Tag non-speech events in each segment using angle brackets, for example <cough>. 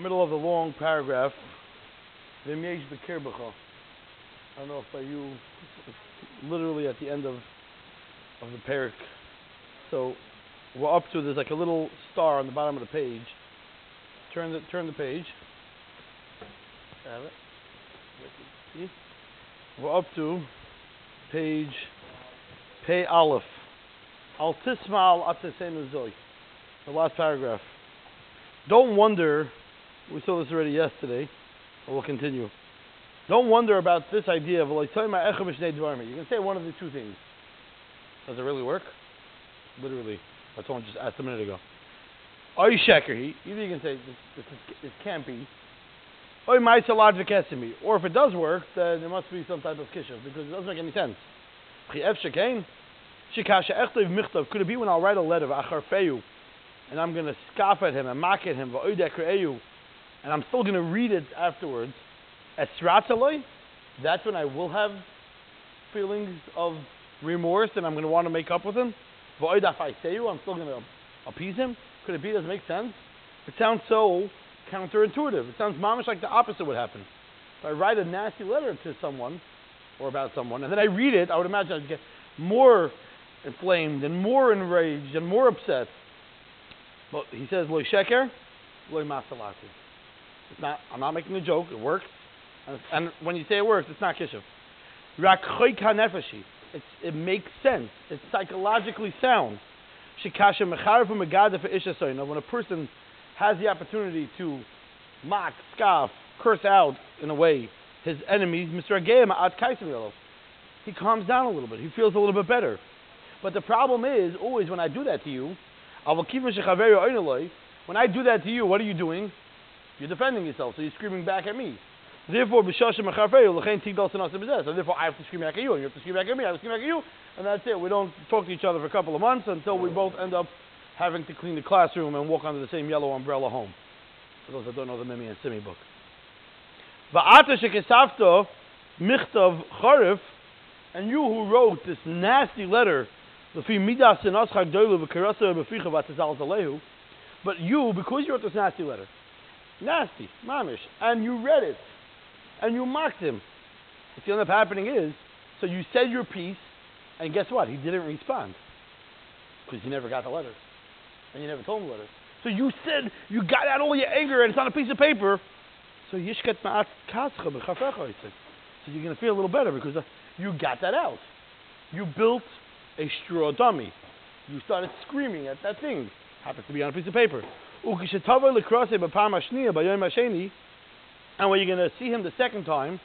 middle of the long paragraph. V'im yesh b'kirbecha. I don't know if by you, <laughs> literally at the end of of the parak. So we're up to there's like a little star on the bottom of the page. Turn the turn the page. Have it. See? We're up to page Pei Aleph. Al tismal atesenu zoy. The last paragraph. Don't wonder. We saw this already yesterday. But we'll continue. Don't wonder about this idea of like You can say one of the two things. Does it really work? Literally. That's what I just asked a minute ago. Oy sheker he. Either you can say this, this, is, this can't be. Oy ma'isa logic esimi. Or if it does work, then there must be some type of kishav because it doesn't make any sense. Could it be when I'll write a letter and I'm going to scoff at him and mock at him and I'm still going to read it afterwards. Esratzaloi. That's when I will have feelings of remorse and I'm going to want to make up with him. I'm still going to appease him. Could it be? Does it make sense? It sounds so counterintuitive. It sounds mamish like the opposite would happen. If I write a nasty letter to someone or about someone, and then I read it, I would imagine I'd get more inflamed and more enraged and more upset. But he says, "Loy sheker, loy masalati." It's not. I'm not making a joke. It works. And, when you say it works, it's not kishuv. Rak nefeshi. It makes sense. It's psychologically sound. Shikasha megada for isha When a person has the opportunity to mock, scoff, curse out in a way his enemies, Mr. Agayim at he calms down a little bit. He feels a little bit better. But the problem is always when I do that to you, when I do that to you, what are you doing? You're defending yourself, so you're screaming back at me. Therefore, so therefore I have to scream back at you, and you have to scream back at me, I have to scream back at you, and that's it. We don't talk to each other for a couple of months until we both end up having to clean the classroom and walk under the same yellow umbrella home. For those that don't know the Mimi and Simi book. And you who wrote this nasty letter but you, because you wrote this nasty letter, nasty, mamish, and you read it, and you mocked him, what's end up happening is, so you said your piece, and guess what? He didn't respond. Because you never got the letter. And you never told him the letter. So you said, you got out all your anger, and it's on a piece of paper. So yishket ma'at kascha b'chafecha, So you're going to feel a little better because uh, you got that out. You built a straw dummy. You started screaming at that thing. Happens to be on a piece of paper. And when you're going to see him the second time,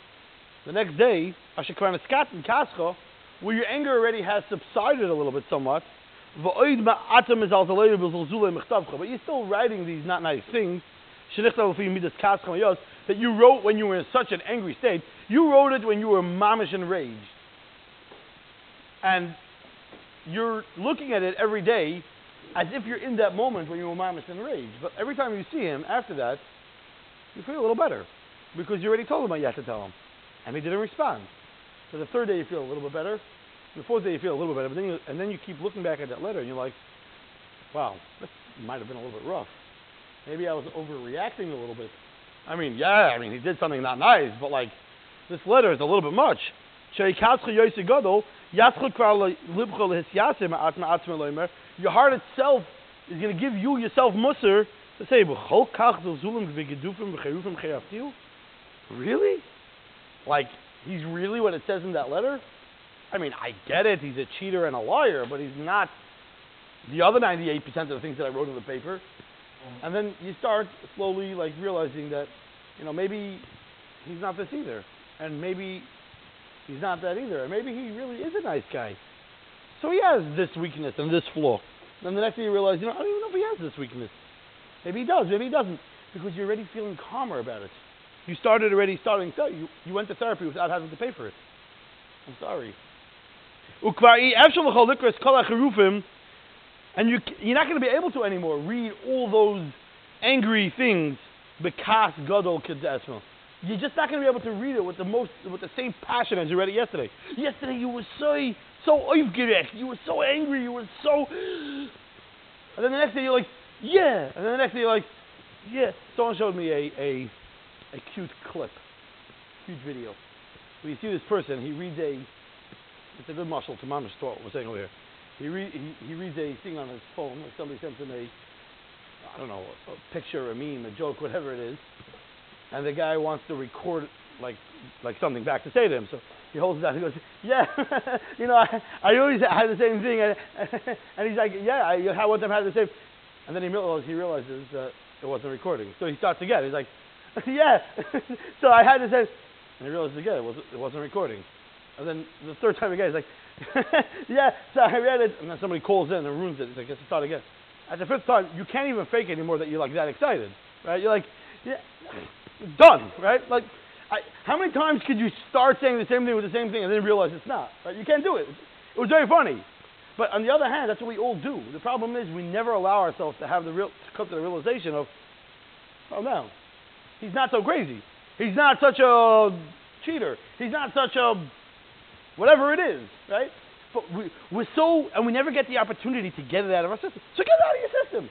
the next day, ashekraniskat and kascha, where your anger already has subsided a little bit somewhat, but you're still writing these not nice things that you wrote when you were in such an angry state. You wrote it when you were mamish enraged. And you're looking at it every day as if you're in that moment when you were mamish in rage. But every time you see him after that, you feel a little better because you already told him what you had to tell him, and he didn't respond. So the third day you feel a little bit better. The fourth day you feel a little bit better, but then you, and then you keep looking back at that letter and you're like, wow, this might have been a little bit rough. Maybe I was overreacting a little bit. I mean, yeah, I mean he did something not nice, but like this letter is a little bit much. Your heart itself is going to give you yourself musr to say, Really? Like, he's really what it says in that letter? I mean, I get it, he's a cheater and a liar, but he's not the other 98% of the things that I wrote in the paper. And then you start slowly, like, realizing that, you know, maybe he's not this either. And maybe He's not that either. Or maybe he really is a nice guy. So he has this weakness and this flaw. Then the next thing you realize, you know, I don't even know if he has this weakness. Maybe he does, maybe he doesn't. Because you're already feeling calmer about it. You started already starting, so you, you went to therapy without having to pay for it. I'm sorry. And you, you're not going to be able to anymore read all those angry things. Bekas gadol kedesmel you're just not going to be able to read it with the most with the same passion as you read it yesterday. Yesterday you were so so aufgeregt, you were so angry, you were so, and then the next day you're like, yeah, and then the next day you're like, Yeah, someone showed me a, a, a cute clip, cute video. Where you see this person, he reads a, it's a good muscle to mamish what we're saying over here. He, re, he, he reads a thing on his phone, like somebody sends him a, I don't know, a, a picture, a meme, a joke, whatever it is, and the guy wants to record like like something back to say to him. So he holds it out. He goes, "Yeah, <laughs> you know, I, I always had the same thing." And, <laughs> and he's like, "Yeah, I had one time had the same." And then he realizes he realizes that uh, it wasn't recording. So he starts again. He's like, <laughs> "Yeah." so I had to say, and he realizes again it wasn't it wasn't recording. And then the third time again, he's like, "Yeah." So I read it, and then somebody calls in and ruins it. He's like, "Let's start again." At the fifth time, you can't even fake anymore that you're like that excited, right? You're like, "Yeah." Done, right? Like, I, how many times could you start saying the same thing with the same thing and then realize it's not? Right? You can't do it. It was very funny. But on the other hand, that's what we all do. The problem is we never allow ourselves to have the real, to come to the realization of, oh no, he's not so crazy. He's not such a cheater. He's not such a whatever it is, right? But we, we're so, and we never get the opportunity to get it out of our system. So get it out of your system.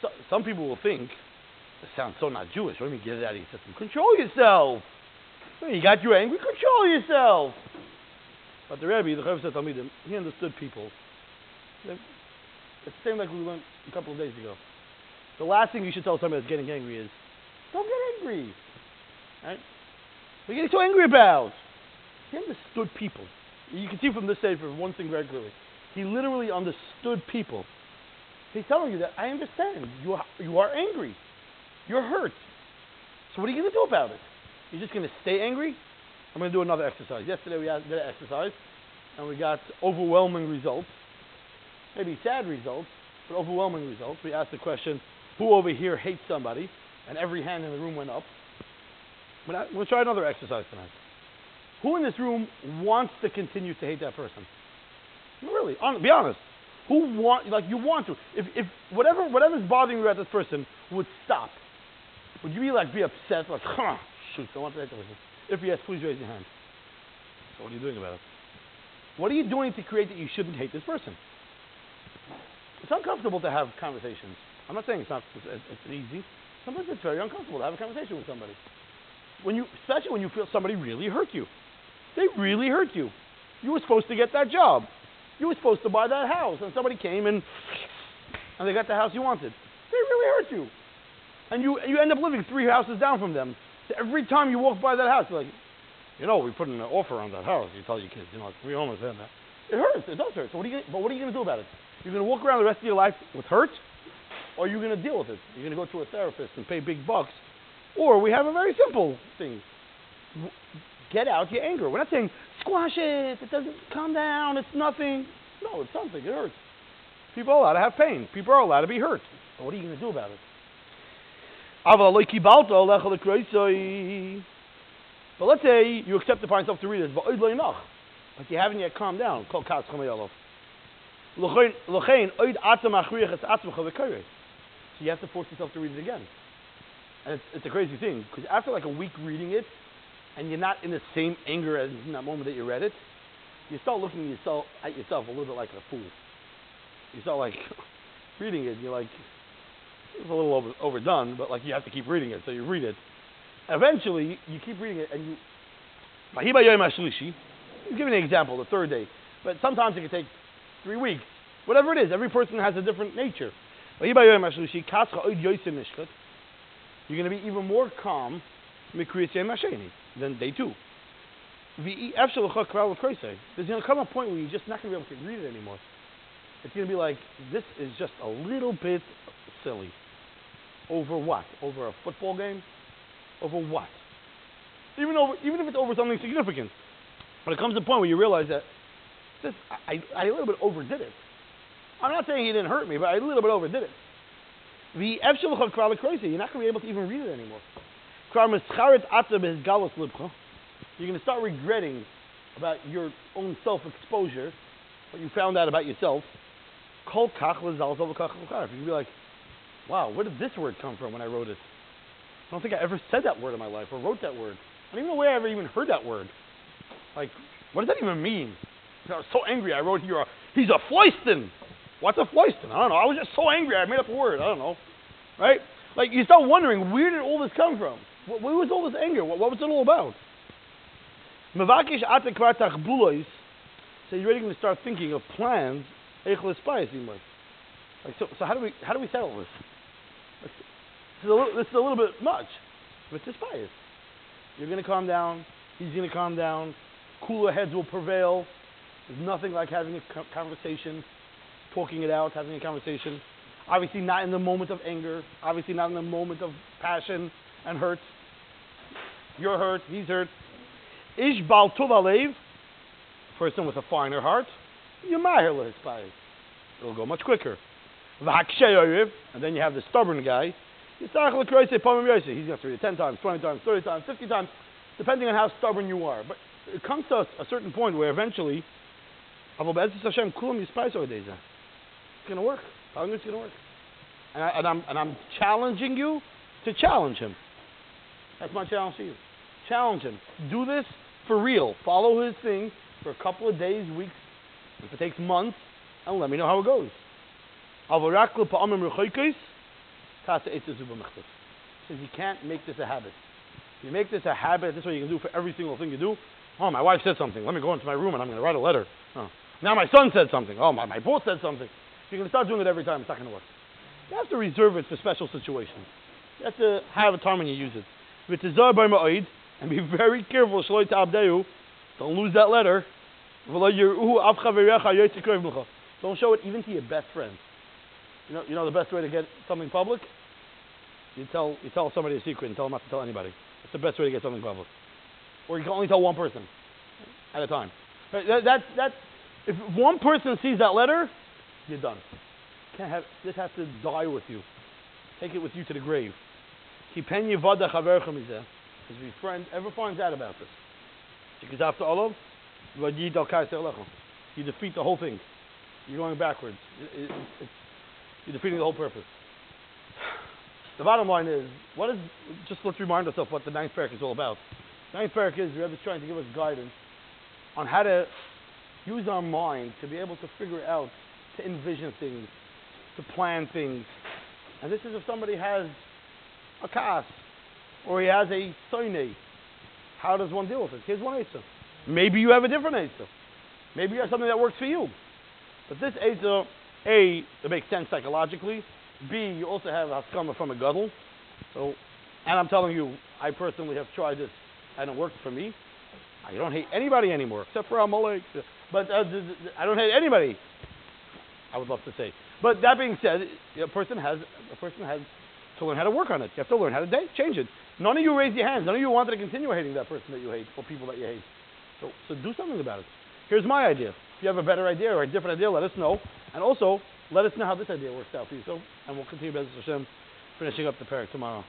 so, some people will think, this sounds so not Jewish. You mean get it out of your system? Control yourself. You got you angry? Control yourself. But the Rebbe, the Chovos Hatalmidim, he understood people. It's the same like we learned a couple of days ago. The last thing you should tell somebody that's getting angry is, don't get angry. Right? What are you getting so angry about? He understood people. You can see from this Sefer one thing very clearly. He literally understood people. He's telling you that I understand. You are, you are angry. You're hurt. So what are you going to do about it? You're just going to stay angry? I'm going to do another exercise. Yesterday we did an exercise, and we got overwhelming results. Maybe sad results, but overwhelming results. We asked the question, who over here hates somebody? And every hand in the room went up. We'll try another exercise tonight. Who in this room wants to continue to hate that person? Really, on, be honest. Who want like you want to? If if whatever whatever's bothering you about this person would stop, would you be like be upset like, huh, shoot, I want that person? If yes, please raise your hand. So what are you doing about it? What are you doing to create that you shouldn't hate this person? It's uncomfortable to have conversations. I'm not saying it's not it's, it's easy. Sometimes it's very uncomfortable to have a conversation with somebody. When you, especially when you feel somebody really hurt you. They really hurt you. You were supposed to get that job. You were supposed to buy that house, and somebody came and and they got the house you wanted. They really hurt you, and you you end up living three houses down from them. So every time you walk by that house, you're like, you know, we put an offer on that house. You tell your kids, you know, we almost had that. It hurts. It does hurt. So what are you? Gonna, but what are you going to do about it? You're going to walk around the rest of your life with hurt, or you're going to deal with it. You're going to go to a therapist and pay big bucks, or we have a very simple thing get out your anger. We're not saying squash it, it doesn't calm down, it's nothing. No, it's something, it hurts. People are allowed to have pain. People are allowed to be hurt. But what are you going to do about it? But let's say you accept upon yourself to read this, but you haven't yet calmed down. So you have to force yourself to read it again. And it's, it's a crazy thing, because after like a week reading it, and you're not in the same anger as in that moment that you read it, you start looking at yourself, at yourself a little bit like a fool. You start like <laughs> reading it, and you're like, it's a little over, overdone, but like you have to keep reading it, so you read it. Eventually, you keep reading it, and you. He's giving an example, the third day, but sometimes it can take three weeks. Whatever it is, every person has a different nature. You're going to be even more calm than day two. There's going to come a point where you're just not going to be able to read it anymore. It's going to be like, this is just a little bit silly. Over what? Over a football game? Over what? Even over, even if it's over something significant. But it comes to a point where you realize that this, I, I a little bit overdid it. I'm not saying he didn't hurt me, but I a little bit overdid it. The Epsilon Khra crazy, you're not going to be able to even read it anymore. You're going to start regretting about your own self-exposure, what you found out about yourself. You be like, wow, where did this word come from when I wrote it? I don't think I ever said that word in my life or wrote that word. I don't even know where I ever even heard that word. Like, what does that even mean? I was so angry I wrote here, uh, he's a foistin. What's a foistin? I don't know. I was just so angry I made up a word. I don't know. Right? Like you start wondering, where did all this come from? Where was all this anger? What, was it all about? Tachbulois. So you're ready to start thinking of plans. Like so, so how do we how do we settle this? This, is a little, this is a little bit much. But it's bias. You're going to calm down. He's going to calm down. Cooler heads will prevail. There's nothing like having a conversation, talking it out, having a conversation. Obviously, not in the moment of anger. Obviously, not in the moment of passion and hurt. You're hurt. He's hurt. Ish bal alev, person with a finer heart, yamahir lehispayis. It'll go much quicker. And then you have the stubborn guy. He's going to read it 10 times, 20 times, 30 times, 50 times, depending on how stubborn you are. But it comes to a, a certain point where eventually, it's going to work. How it's going to work. And, I, and, I'm, and I'm challenging you to challenge him. That's my challenge to you. Challenge him. Do this for real. Follow his thing for a couple of days, weeks, if it takes months, and let me know how it goes. Says you can't make this a habit. If you make this a habit, this is what you can do for every single thing you do. Oh, my wife said something. Let me go into my room and I'm going to write a letter. Oh. Now my son said something. Oh, my, my boss said something. You're going to start doing it every time. It's not going to work. You have to reserve it for special situations. You have to have a time when you use it. And be very careful. Don't lose that letter. Don't show it even to your best friend. You know, you know the best way to get something public? You tell, you tell somebody a secret and tell them not to tell anybody. That's the best way to get something public. Or you can only tell one person at a time. That, that, that, if one person sees that letter, you're done. Can't have, this has to die with you. Take it with you to the grave. If your friend ever finds out about this, because after all, you defeat the whole thing. You're going backwards. It, it, you're defeating the whole purpose. The bottom line is, what is, just let's remind ourselves what the ninth parak is all about. Ninth parak is, the Rebbe is trying to give us guidance on how to use our mind to be able to figure out, to envision things, to plan things. And this is if somebody has a kas, or he has a soine. How does one deal with it? Here's one answer. Maybe you have a different answer. Maybe you have something that works for you. But this answer, A, it makes sense psychologically. B, you also have Haskama from a Gadol. So, and I'm telling you, I personally have tried this and it worked for me. I don't hate anybody anymore, except for Amalek. But uh, I don't hate anybody. I would love to say. But that being said, a person has a person has to learn how to work on it. You have to learn how to change it. None of you raised your hands. None of you wanted to continue hating that person that you hate or people that you hate. So, so do something about it. Here's my idea. If you have a better idea or a different idea, let us know. And also, let us know how this idea works out for you. So, and we'll continue B'ezras Hashem, finishing up the parak tomorrow.